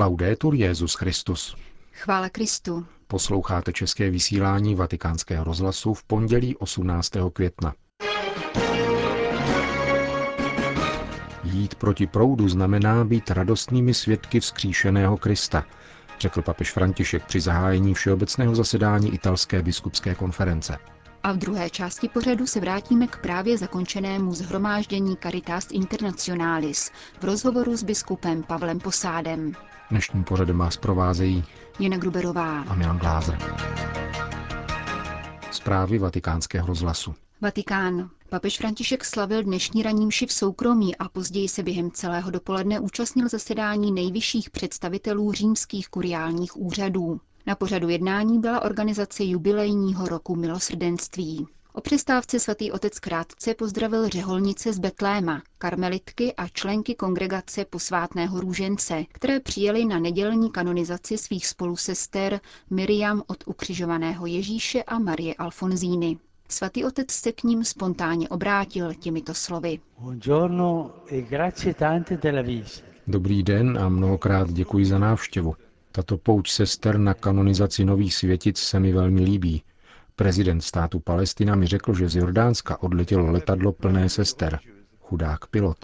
Laudetur Jezus Christus. Chvála Kristu. Posloucháte české vysílání Vatikánského rozhlasu v pondělí 18. května. Jít proti proudu znamená být radostnými svědky vzkříšeného Krista, řekl papež František při zahájení všeobecného zasedání italské biskupské konference. A v druhé části pořadu se vrátíme k právě zakončenému zhromáždění Caritas Internationalis v rozhovoru s biskupem Pavlem Posádem. Dnešním pořadem vás provázejí Jana Gruberová a Milan Glázer. Zprávy vatikánského rozhlasu. Vatikán. Papež František slavil dnešní ranní mši v soukromí a později se během celého dopoledne účastnil zasedání nejvyšších představitelů římských kuriálních úřadů. Na pořadu jednání byla organizace jubilejního roku milosrdenství. O přestávce svatý otec krátce pozdravil řeholnice z Betléma, karmelitky a členky kongregace posvátného růžence, které přijeli na nedělní kanonizaci svých spolusester Miriam od ukřižovaného Ježíše a Marie Alfonzíny. Svatý otec se k ním spontánně obrátil těmito slovy. E Dobrý den a mnohokrát děkuji za návštěvu. Tato pouč sester na kanonizaci nových světic se mi velmi líbí. Prezident státu Palestina mi řekl, že z Jordánska odletělo letadlo plné sester. Chudák pilot.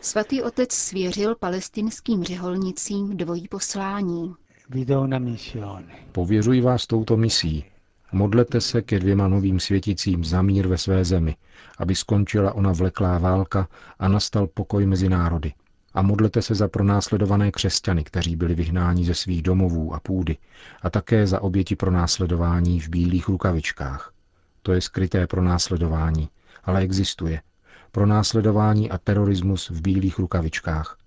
Svatý otec svěřil palestinským řeholnicím dvojí poslání. Pověřuji vás touto misí. Modlete se ke dvěma novým světicím za mír ve své zemi, aby skončila ona vleklá válka a nastal pokoj mezi národy. A modlete se za pronásledované křesťany, kteří byli vyhnáni ze svých domovů a půdy, a také za oběti pronásledování v bílých rukavičkách. To je skryté pronásledování, ale existuje. Pronásledování a terorismus v bílých rukavičkách.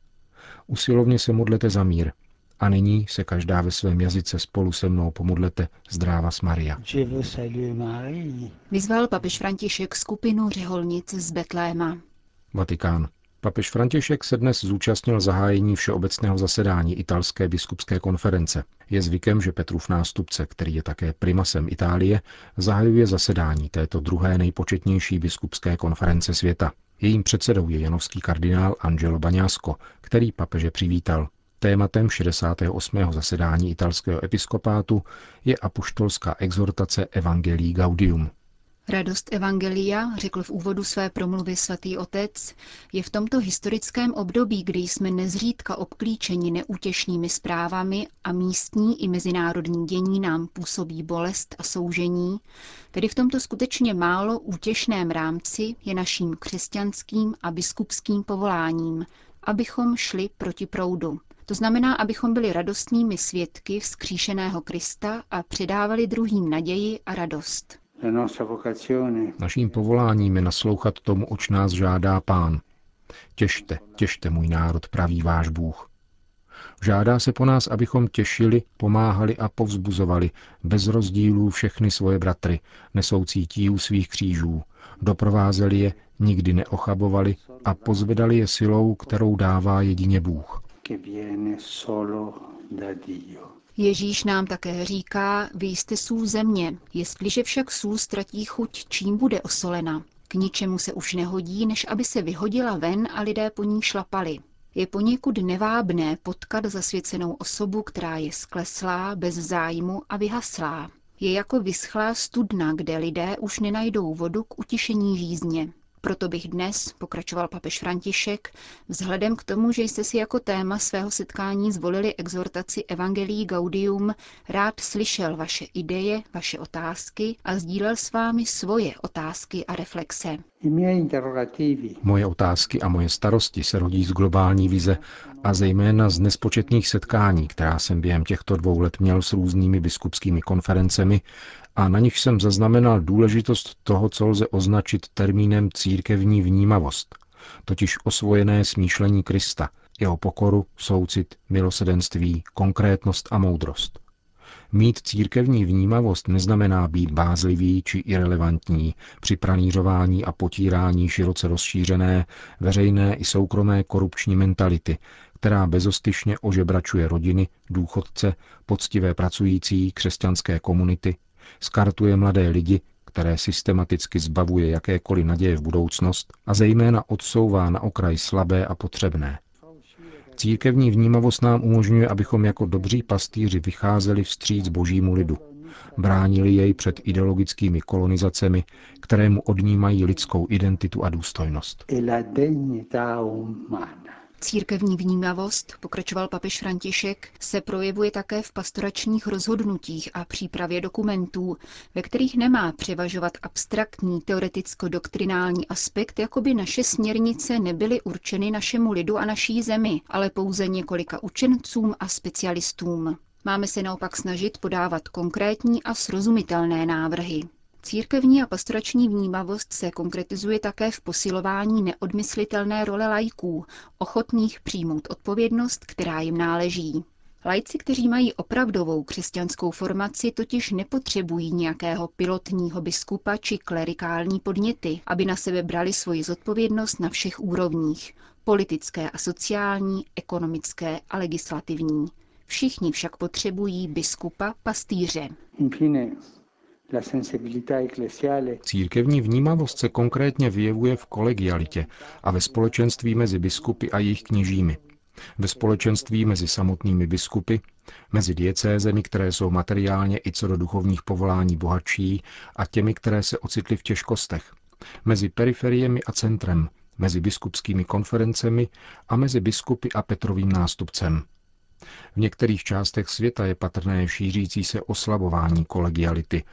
Usilovně se modlete za mír, a nyní se každá ve svém jazyce spolu se mnou pomodlete Zdráva s Maria. Vyzval papež František skupinu řeholnic z Betléma. Vatikán. Papež František se dnes zúčastnil zahájení všeobecného zasedání italské biskupské konference. Je zvykem, že Petrův nástupce, který je také primasem Itálie, zahajuje zasedání této druhé nejpočetnější biskupské konference světa. Jejím předsedou je janovský kardinál Angelo Baňasko, který papeže přivítal. Tématem 68. zasedání italského episkopátu je apoštolská exhortace Evangelii Gaudium. Radost Evangelia, řekl v úvodu své promluvy svatý otec, je v tomto historickém období, kdy jsme nezřídka obklíčeni neútěšnými zprávami a místní i mezinárodní dění nám působí bolest a soužení, tedy v tomto skutečně málo útěšném rámci je naším křesťanským a biskupským povoláním, abychom šli proti proudu, to znamená, abychom byli radostnými svědky vzkříšeného Krista a předávali druhým naději a radost. Naším povoláním je naslouchat tomu, oč nás žádá pán. Těšte, těšte můj národ, praví váš Bůh. Žádá se po nás, abychom těšili, pomáhali a povzbuzovali bez rozdílů všechny svoje bratry, nesoucí tíhu svých křížů, doprovázeli je, nikdy neochabovali a pozvedali je silou, kterou dává jedině Bůh. Ježíš nám také říká, vy jste sůl země, jestliže však sůl ztratí chuť, čím bude osolena. K ničemu se už nehodí, než aby se vyhodila ven a lidé po ní šlapali. Je poněkud nevábné potkat zasvěcenou osobu, která je skleslá, bez zájmu a vyhaslá. Je jako vyschlá studna, kde lidé už nenajdou vodu k utišení žízně. Proto bych dnes, pokračoval papež František, vzhledem k tomu, že jste si jako téma svého setkání zvolili exhortaci Evangelii Gaudium, rád slyšel vaše ideje, vaše otázky a sdílel s vámi svoje otázky a reflexe. Moje otázky a moje starosti se rodí z globální vize a zejména z nespočetných setkání, která jsem během těchto dvou let měl s různými biskupskými konferencemi a na nich jsem zaznamenal důležitost toho, co lze označit termínem církevní vnímavost, totiž osvojené smýšlení Krista, jeho pokoru, soucit, milosedenství, konkrétnost a moudrost. Mít církevní vnímavost neznamená být bázlivý či irrelevantní při pranířování a potírání široce rozšířené veřejné i soukromé korupční mentality, která bezostyšně ožebračuje rodiny, důchodce, poctivé pracující, křesťanské komunity, skartuje mladé lidi, které systematicky zbavuje jakékoliv naděje v budoucnost a zejména odsouvá na okraj slabé a potřebné. Církevní vnímavost nám umožňuje, abychom jako dobří pastýři vycházeli vstříc božímu lidu. Bránili jej před ideologickými kolonizacemi, které mu odnímají lidskou identitu a důstojnost. Církevní vnímavost, pokračoval papež František, se projevuje také v pastoračních rozhodnutích a přípravě dokumentů, ve kterých nemá převažovat abstraktní teoreticko-doktrinální aspekt, jako by naše směrnice nebyly určeny našemu lidu a naší zemi, ale pouze několika učencům a specialistům. Máme se naopak snažit podávat konkrétní a srozumitelné návrhy. Církevní a pastorační vnímavost se konkretizuje také v posilování neodmyslitelné role lajků, ochotných přijmout odpovědnost, která jim náleží. Lajci, kteří mají opravdovou křesťanskou formaci, totiž nepotřebují nějakého pilotního biskupa či klerikální podněty, aby na sebe brali svoji zodpovědnost na všech úrovních politické a sociální, ekonomické a legislativní. Všichni však potřebují biskupa pastýře. Církevní vnímavost se konkrétně vyjevuje v kolegialitě a ve společenství mezi biskupy a jejich kněžími. Ve společenství mezi samotnými biskupy, mezi diecézemi, které jsou materiálně i co do duchovních povolání bohatší a těmi, které se ocitly v těžkostech. Mezi periferiemi a centrem, mezi biskupskými konferencemi a mezi biskupy a Petrovým nástupcem. V některých částech světa je patrné šířící se oslabování kolegiality,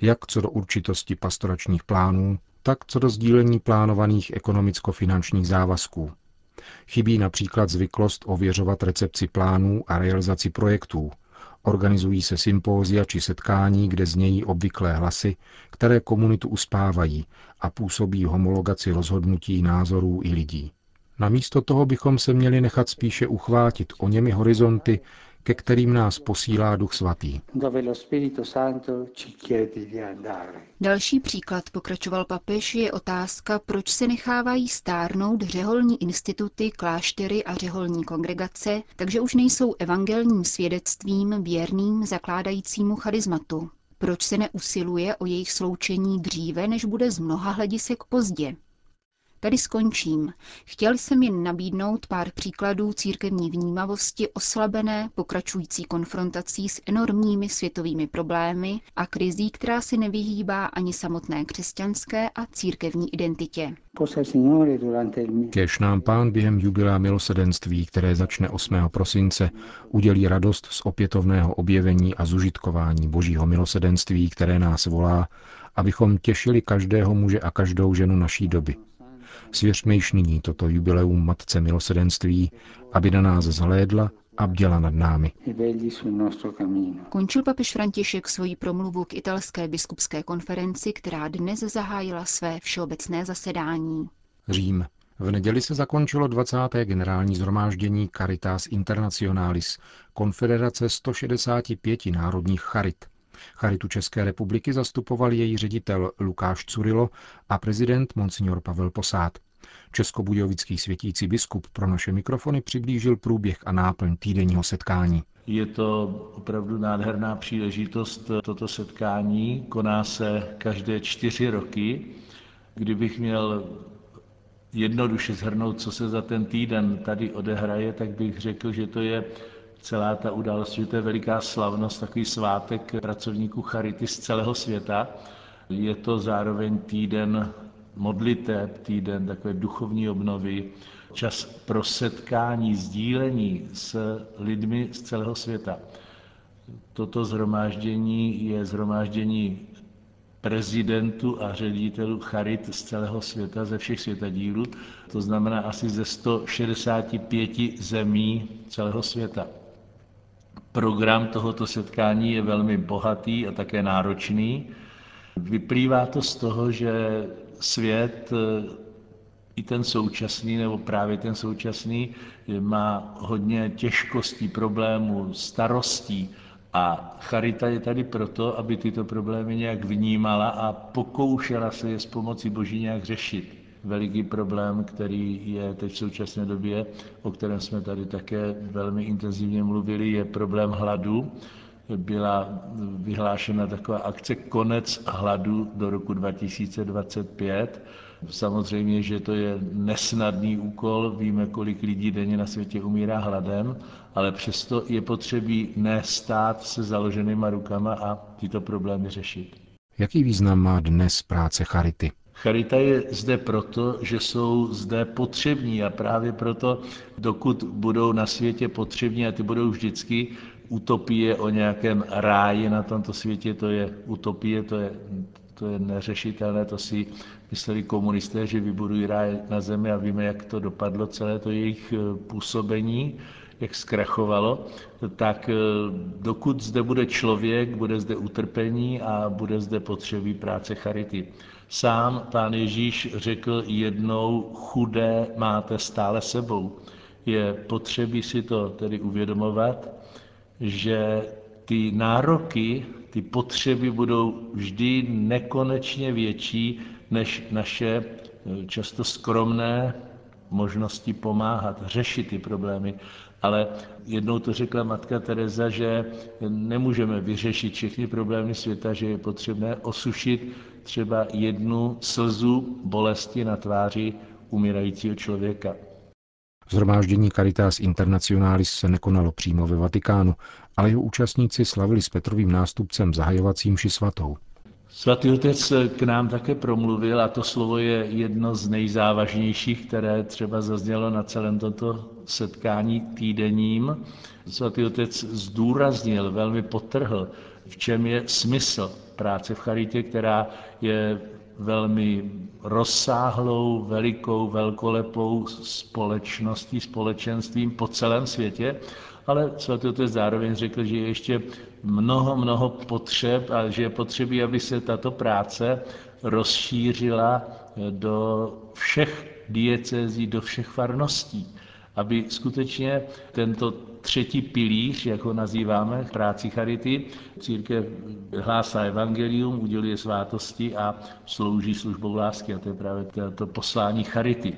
jak co do určitosti pastoračních plánů, tak co do sdílení plánovaných ekonomicko-finančních závazků. Chybí například zvyklost ověřovat recepci plánů a realizaci projektů. Organizují se sympózia či setkání, kde znějí obvyklé hlasy, které komunitu uspávají a působí homologaci rozhodnutí, názorů i lidí. Namísto toho bychom se měli nechat spíše uchvátit o němi horizonty, ke kterým nás posílá Duch Svatý. Další příklad, pokračoval papež, je otázka, proč se nechávají stárnout řeholní instituty, kláštery a řeholní kongregace, takže už nejsou evangelním svědectvím věrným zakládajícímu charizmatu. Proč se neusiluje o jejich sloučení dříve, než bude z mnoha hledisek pozdě? Tady skončím. Chtěl jsem jen nabídnout pár příkladů církevní vnímavosti oslabené pokračující konfrontací s enormními světovými problémy a krizí, která si nevyhýbá ani samotné křesťanské a církevní identitě. Kež nám pán během jubilea milosedenství, které začne 8. prosince, udělí radost z opětovného objevení a zužitkování božího milosedenství, které nás volá, abychom těšili každého muže a každou ženu naší doby Svěřme již nyní toto jubileum Matce milosedenství, aby na nás zhlédla a bděla nad námi. Končil papež František svoji promluvu k italské biskupské konferenci, která dnes zahájila své všeobecné zasedání. Řím. V neděli se zakončilo 20. generální zhromáždění Caritas Internationalis, konfederace 165 národních charit. Charitu České republiky zastupoval její ředitel Lukáš Curilo a prezident Monsignor Pavel Posát. Českobudějovický světící biskup pro naše mikrofony přiblížil průběh a náplň týdenního setkání. Je to opravdu nádherná příležitost. Toto setkání koná se každé čtyři roky. Kdybych měl jednoduše zhrnout, co se za ten týden tady odehraje, tak bych řekl, že to je celá ta událost, že to je veliká slavnost, takový svátek pracovníků Charity z celého světa. Je to zároveň týden modliteb, týden takové duchovní obnovy, čas pro setkání, sdílení s lidmi z celého světa. Toto zhromáždění je zhromáždění prezidentů a ředitelů charit z celého světa, ze všech světadílů, to znamená asi ze 165 zemí celého světa. Program tohoto setkání je velmi bohatý a také náročný. Vyplývá to z toho, že svět, i ten současný, nebo právě ten současný, má hodně těžkostí, problémů, starostí. A charita je tady proto, aby tyto problémy nějak vnímala a pokoušela se je s pomocí Boží nějak řešit veliký problém, který je teď v současné době, o kterém jsme tady také velmi intenzivně mluvili, je problém hladu. Byla vyhlášena taková akce Konec hladu do roku 2025. Samozřejmě, že to je nesnadný úkol, víme, kolik lidí denně na světě umírá hladem, ale přesto je potřebí nestát se založenýma rukama a tyto problémy řešit. Jaký význam má dnes práce Charity? Charita je zde proto, že jsou zde potřební a právě proto, dokud budou na světě potřební a ty budou vždycky, utopie o nějakém ráji na tomto světě, to je utopie, to je, to je neřešitelné, to si mysleli komunisté, že vybudují ráj na zemi a víme, jak to dopadlo, celé to jejich eh, působení, jak zkrachovalo, tak eh, dokud zde bude člověk, bude zde utrpení a bude zde potřebí práce charity. Sám pán Ježíš řekl jednou, chudé máte stále sebou. Je potřebí si to tedy uvědomovat, že ty nároky, ty potřeby budou vždy nekonečně větší než naše eh, často skromné možnosti pomáhat, řešit ty problémy. Ale jednou to řekla matka Teresa, že nemůžeme vyřešit všechny problémy světa, že je potřebné osušit třeba jednu slzu bolesti na tváři umírajícího člověka. Zhromáždění Caritas Internationalis se nekonalo přímo ve Vatikánu, ale jeho účastníci slavili s Petrovým nástupcem zahajovacím ši svatou. Svatý otec k nám také promluvil a to slovo je jedno z nejzávažnějších, které třeba zaznělo na celém tomto setkání týdenním. Svatý otec zdůraznil, velmi potrhl, v čem je smysl práce v charitě, která je velmi rozsáhlou, velikou, velkolepou společností, společenstvím po celém světě, ale svatý otec zároveň řekl, že je ještě mnoho, mnoho potřeb a že je potřebí, aby se tato práce rozšířila do všech diecezí, do všech farností, aby skutečně tento třetí pilíř, jak ho nazýváme, práci charity, církev hlásá evangelium, uděluje svátosti a slouží službou lásky. A to je právě to poslání charity.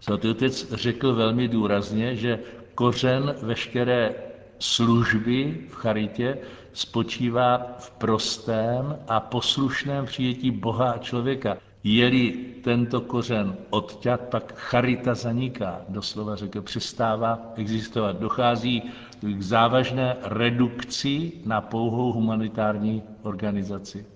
Svatý otec řekl velmi důrazně, že kořen veškeré služby v charitě spočívá v prostém a poslušném přijetí Boha a člověka. Je-li tento kořen odťat, pak charita zaniká, doslova řekl, přestává existovat. Dochází k závažné redukci na pouhou humanitární organizaci.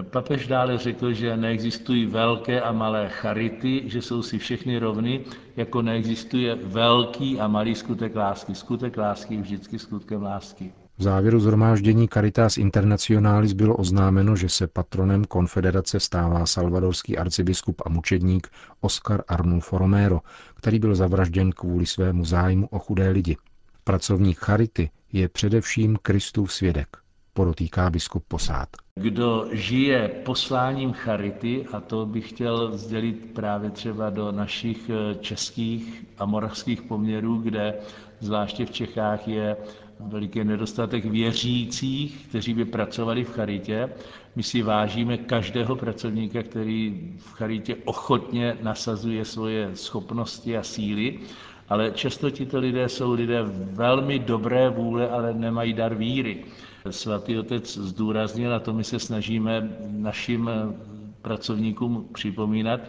Papež dále řekl, že neexistují velké a malé charity, že jsou si všechny rovny, jako neexistuje velký a malý skutek lásky. Skutek lásky je vždycky skutkem lásky. V závěru zhromáždění Caritas Internationalis bylo oznámeno, že se patronem konfederace stává salvadorský arcibiskup a mučedník Oscar Arnulfo Romero, který byl zavražděn kvůli svému zájmu o chudé lidi. Pracovník Charity je především Kristův svědek podotýká biskup Posád. Kdo žije posláním charity, a to bych chtěl sdělit právě třeba do našich eh, českých a moravských poměrů, kde zvláště v Čechách je veliký nedostatek věřících, kteří by pracovali v charitě. My si vážíme každého pracovníka, který v charitě ochotně nasazuje svoje schopnosti a síly, ale často tito lidé jsou lidé velmi dobré vůle, ale nemají dar víry. Svatý otec zdůraznil, a to my se snažíme našim pracovníkům připomínat,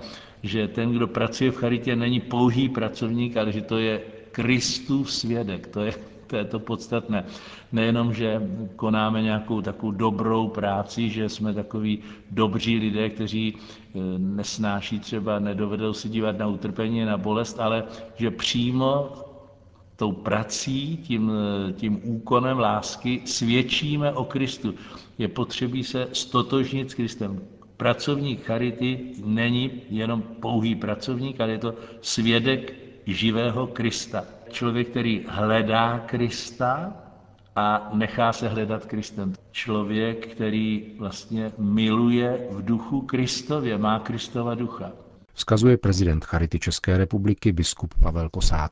že ten, kdo pracuje v charitě, není pouhý pracovník, ale že to je Kristův svědek. To je to, je to podstatné. Nejenom, že konáme nějakou takovou dobrou práci, že jsme takoví dobří lidé, kteří e, nesnáší třeba, nedovedou se dívat na utrpení, na bolest, ale že přímo tou prací, tím, tím úkonem lásky svědčíme o Kristu. Je potřebí se stotožnit s Kristem. Pracovník charity není jenom pouhý pracovník, ale je to svědek živého Krista. Člověk, který hledá Krista a nechá se hledat Kristem. Člověk, který vlastně miluje v duchu Kristově, má Kristova ducha. Vzkazuje prezident Charity České republiky biskup Pavel Kosát.